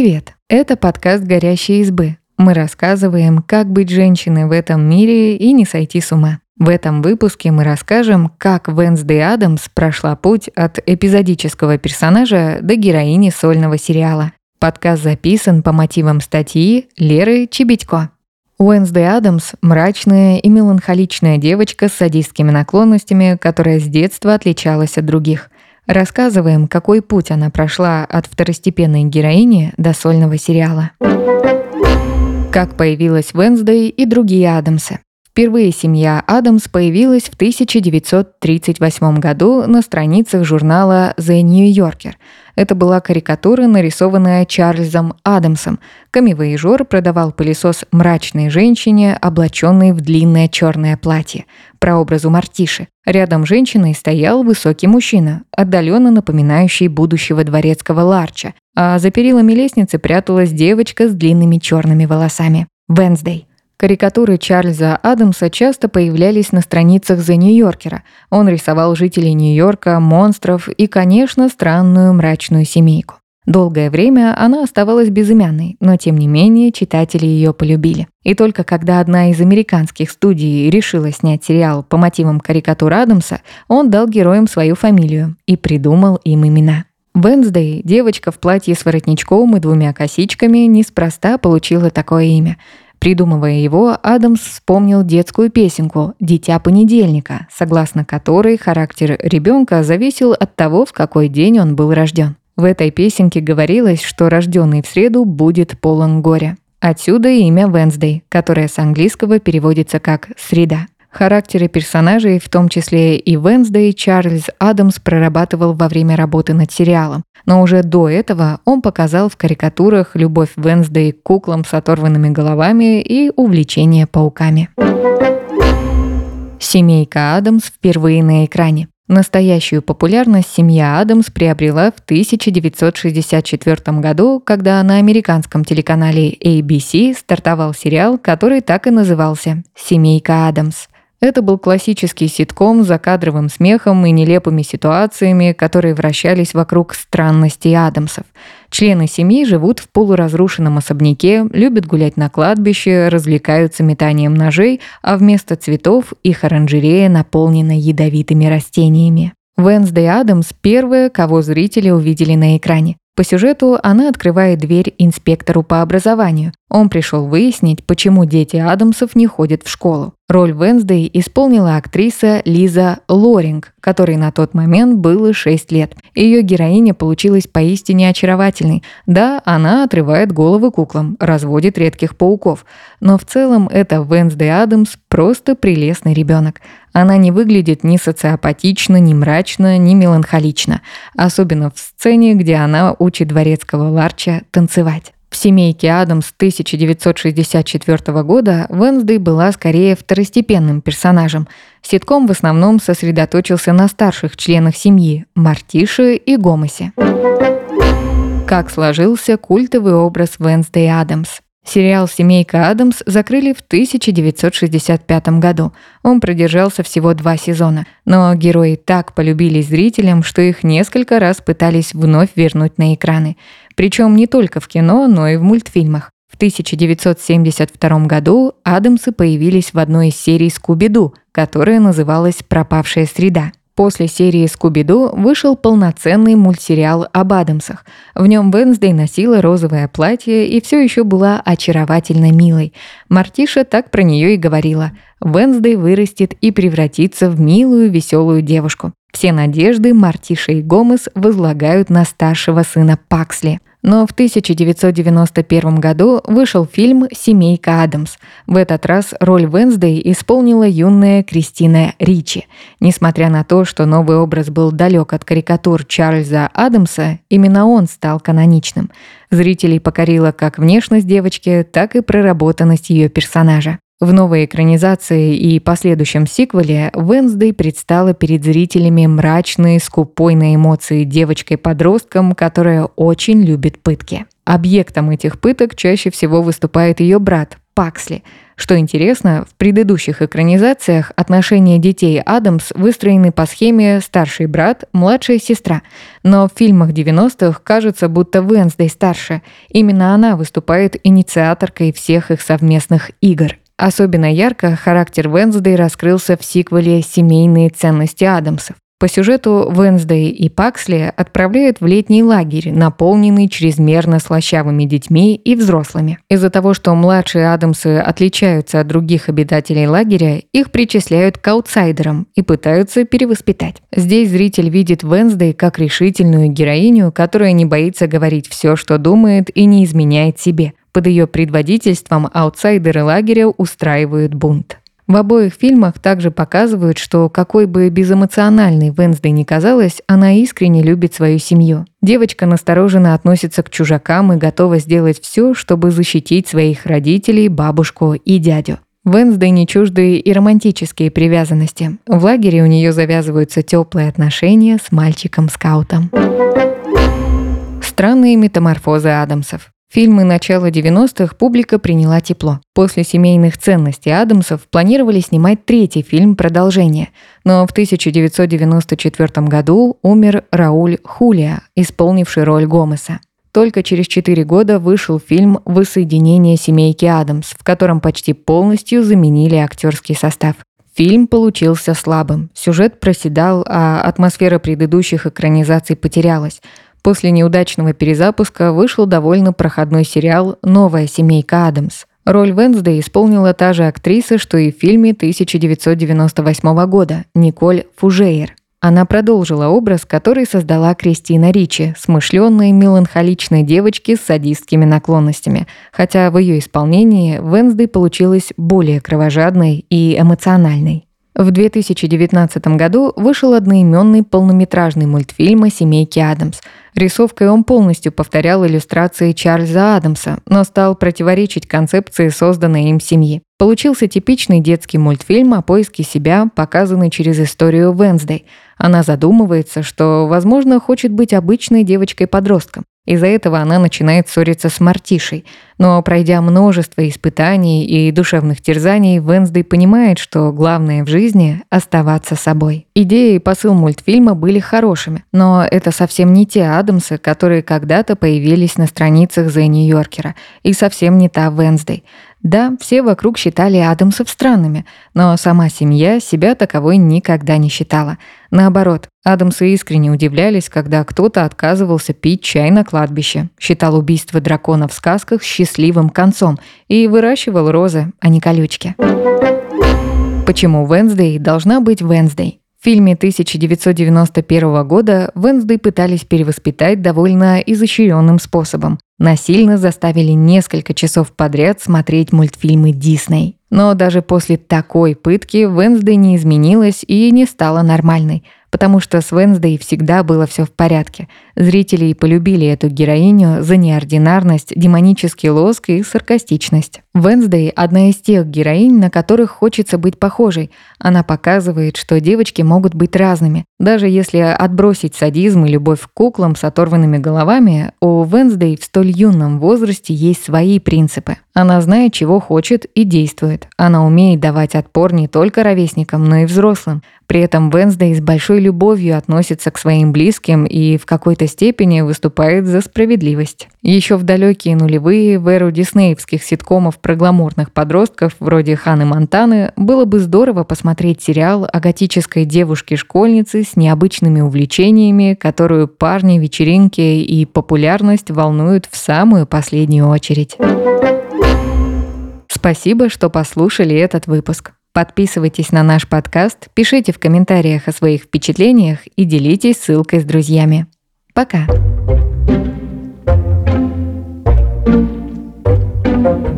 Привет! Это подкаст «Горящие избы». Мы рассказываем, как быть женщиной в этом мире и не сойти с ума. В этом выпуске мы расскажем, как Венсдей Адамс прошла путь от эпизодического персонажа до героини сольного сериала. Подкаст записан по мотивам статьи Леры Чебедько. Уэнсдей Адамс – мрачная и меланхоличная девочка с садистскими наклонностями, которая с детства отличалась от других – Рассказываем, какой путь она прошла от второстепенной героини до сольного сериала. Как появилась Венсдей и другие Адамсы. Впервые семья Адамс появилась в 1938 году на страницах журнала The New Yorker – это была карикатура, нарисованная Чарльзом Адамсом. Камевоежор продавал пылесос мрачной женщине, облаченной в длинное черное платье. Про образу Мартиши. Рядом с женщиной стоял высокий мужчина, отдаленно напоминающий будущего дворецкого Ларча, а за перилами лестницы пряталась девочка с длинными черными волосами. Венсдей. Карикатуры Чарльза Адамса часто появлялись на страницах The New Yorker. Он рисовал жителей Нью-Йорка, монстров и, конечно, странную мрачную семейку. Долгое время она оставалась безымянной, но тем не менее читатели ее полюбили. И только когда одна из американских студий решила снять сериал по мотивам карикатур Адамса, он дал героям свою фамилию и придумал им имена. Венсдей, девочка в платье с воротничком и двумя косичками, неспроста получила такое имя – Придумывая его, Адамс вспомнил детскую песенку «Дитя понедельника», согласно которой характер ребенка зависел от того, в какой день он был рожден. В этой песенке говорилось, что рожденный в среду будет полон горя. Отсюда имя Венсдей, которое с английского переводится как «среда». Характеры персонажей, в том числе и Венсдей, Чарльз Адамс прорабатывал во время работы над сериалом. Но уже до этого он показал в карикатурах любовь Венсдей к куклам с оторванными головами и увлечение пауками. Семейка Адамс впервые на экране. Настоящую популярность семья Адамс приобрела в 1964 году, когда на американском телеканале ABC стартовал сериал, который так и назывался «Семейка Адамс». Это был классический ситком с закадровым смехом и нелепыми ситуациями, которые вращались вокруг странностей Адамсов. Члены семьи живут в полуразрушенном особняке, любят гулять на кладбище, развлекаются метанием ножей, а вместо цветов их оранжерея наполнена ядовитыми растениями. Венсдей Адамс – первая, кого зрители увидели на экране. По сюжету она открывает дверь инспектору по образованию. Он пришел выяснить, почему дети Адамсов не ходят в школу. Роль Венсдей исполнила актриса Лиза Лоринг, которой на тот момент было 6 лет. Ее героиня получилась поистине очаровательной. Да, она отрывает головы куклам, разводит редких пауков. Но в целом это Венсдей Адамс просто прелестный ребенок. Она не выглядит ни социопатично, ни мрачно, ни меланхолично. Особенно в сцене, где она учит дворецкого Ларча танцевать. В семейке Адамс 1964 года Венсдей была скорее второстепенным персонажем. Ситком в основном сосредоточился на старших членах семьи – Мартише и Гомосе. Как сложился культовый образ Венсдей Адамс? Сериал «Семейка Адамс» закрыли в 1965 году. Он продержался всего два сезона, но герои так полюбились зрителям, что их несколько раз пытались вновь вернуть на экраны. Причем не только в кино, но и в мультфильмах. В 1972 году Адамсы появились в одной из серий «Скуби-Ду», которая называлась «Пропавшая среда». После серии «Скуби-Ду» вышел полноценный мультсериал об Адамсах. В нем Венсдей носила розовое платье и все еще была очаровательно милой. Мартиша так про нее и говорила. Венсдей вырастет и превратится в милую, веселую девушку. Все надежды Мартиша и Гомес возлагают на старшего сына Паксли. Но в 1991 году вышел фильм «Семейка Адамс». В этот раз роль Венсдей исполнила юная Кристина Ричи. Несмотря на то, что новый образ был далек от карикатур Чарльза Адамса, именно он стал каноничным. Зрителей покорила как внешность девочки, так и проработанность ее персонажа. В новой экранизации и последующем сиквеле Венсдей предстала перед зрителями мрачной, скупой на эмоции девочкой-подростком, которая очень любит пытки. Объектом этих пыток чаще всего выступает ее брат Паксли. Что интересно, в предыдущих экранизациях отношения детей Адамс выстроены по схеме старший брат, младшая сестра. Но в фильмах 90-х кажется, будто Венсдей старше. Именно она выступает инициаторкой всех их совместных игр. Особенно ярко характер Венсдей раскрылся в сиквеле «Семейные ценности Адамсов». По сюжету Венсдей и Паксли отправляют в летний лагерь, наполненный чрезмерно слащавыми детьми и взрослыми. Из-за того, что младшие Адамсы отличаются от других обитателей лагеря, их причисляют к аутсайдерам и пытаются перевоспитать. Здесь зритель видит Венсдей как решительную героиню, которая не боится говорить все, что думает и не изменяет себе. Под ее предводительством аутсайдеры лагеря устраивают бунт. В обоих фильмах также показывают, что какой бы безэмоциональной Венсдей ни казалась, она искренне любит свою семью. Девочка настороженно относится к чужакам и готова сделать все, чтобы защитить своих родителей, бабушку и дядю. Венсдей не чужды и романтические привязанности. В лагере у нее завязываются теплые отношения с мальчиком-скаутом. Странные метаморфозы Адамсов. Фильмы начала 90-х публика приняла тепло. После семейных ценностей Адамсов планировали снимать третий фильм «Продолжение», но в 1994 году умер Рауль Хулия, исполнивший роль Гомеса. Только через четыре года вышел фильм «Воссоединение семейки Адамс», в котором почти полностью заменили актерский состав. Фильм получился слабым, сюжет проседал, а атмосфера предыдущих экранизаций потерялась – После неудачного перезапуска вышел довольно проходной сериал «Новая семейка Адамс». Роль Венсдей исполнила та же актриса, что и в фильме 1998 года – Николь Фужейер. Она продолжила образ, который создала Кристина Ричи, смышленной, меланхоличной девочки с садистскими наклонностями, хотя в ее исполнении Венсдей получилась более кровожадной и эмоциональной. В 2019 году вышел одноименный полнометражный мультфильм о семейке Адамс. Рисовкой он полностью повторял иллюстрации Чарльза Адамса, но стал противоречить концепции созданной им семьи. Получился типичный детский мультфильм о поиске себя, показанный через историю Венсдей. Она задумывается, что, возможно, хочет быть обычной девочкой-подростком. Из-за этого она начинает ссориться с Мартишей. Но пройдя множество испытаний и душевных терзаний, Венсдей понимает, что главное в жизни – оставаться собой. Идея и посыл мультфильма были хорошими, но это совсем не те Адамсы, которые когда-то появились на страницах The New Yorker, и совсем не та Венсдей. Да, все вокруг считали Адамсов странными, но сама семья себя таковой никогда не считала. Наоборот, Адамсы искренне удивлялись, когда кто-то отказывался пить чай на кладбище, считал убийство дракона в сказках счастливым концом и выращивал розы, а не колючки. Почему Венсдей должна быть Венсдей? В фильме 1991 года Венсдей пытались перевоспитать довольно изощренным способом. Насильно заставили несколько часов подряд смотреть мультфильмы Дисней. Но даже после такой пытки Венсдей не изменилась и не стала нормальной – потому что с Венсдей всегда было все в порядке. Зрители полюбили эту героиню за неординарность, демонический лоск и саркастичность. Венсдей – одна из тех героинь, на которых хочется быть похожей. Она показывает, что девочки могут быть разными. Даже если отбросить садизм и любовь к куклам с оторванными головами, у Венсдей в столь юном возрасте есть свои принципы. Она знает, чего хочет и действует. Она умеет давать отпор не только ровесникам, но и взрослым. При этом Венсдей с большой любовью относится к своим близким и в какой-то степени выступает за справедливость. Еще в далекие нулевые в эру диснеевских ситкомов про гламурных подростков вроде Ханы Монтаны было бы здорово посмотреть сериал о готической девушке-школьнице с необычными увлечениями, которую парни, вечеринки и популярность волнуют в самую последнюю очередь. Спасибо, что послушали этот выпуск. Подписывайтесь на наш подкаст, пишите в комментариях о своих впечатлениях и делитесь ссылкой с друзьями. Пока. thank you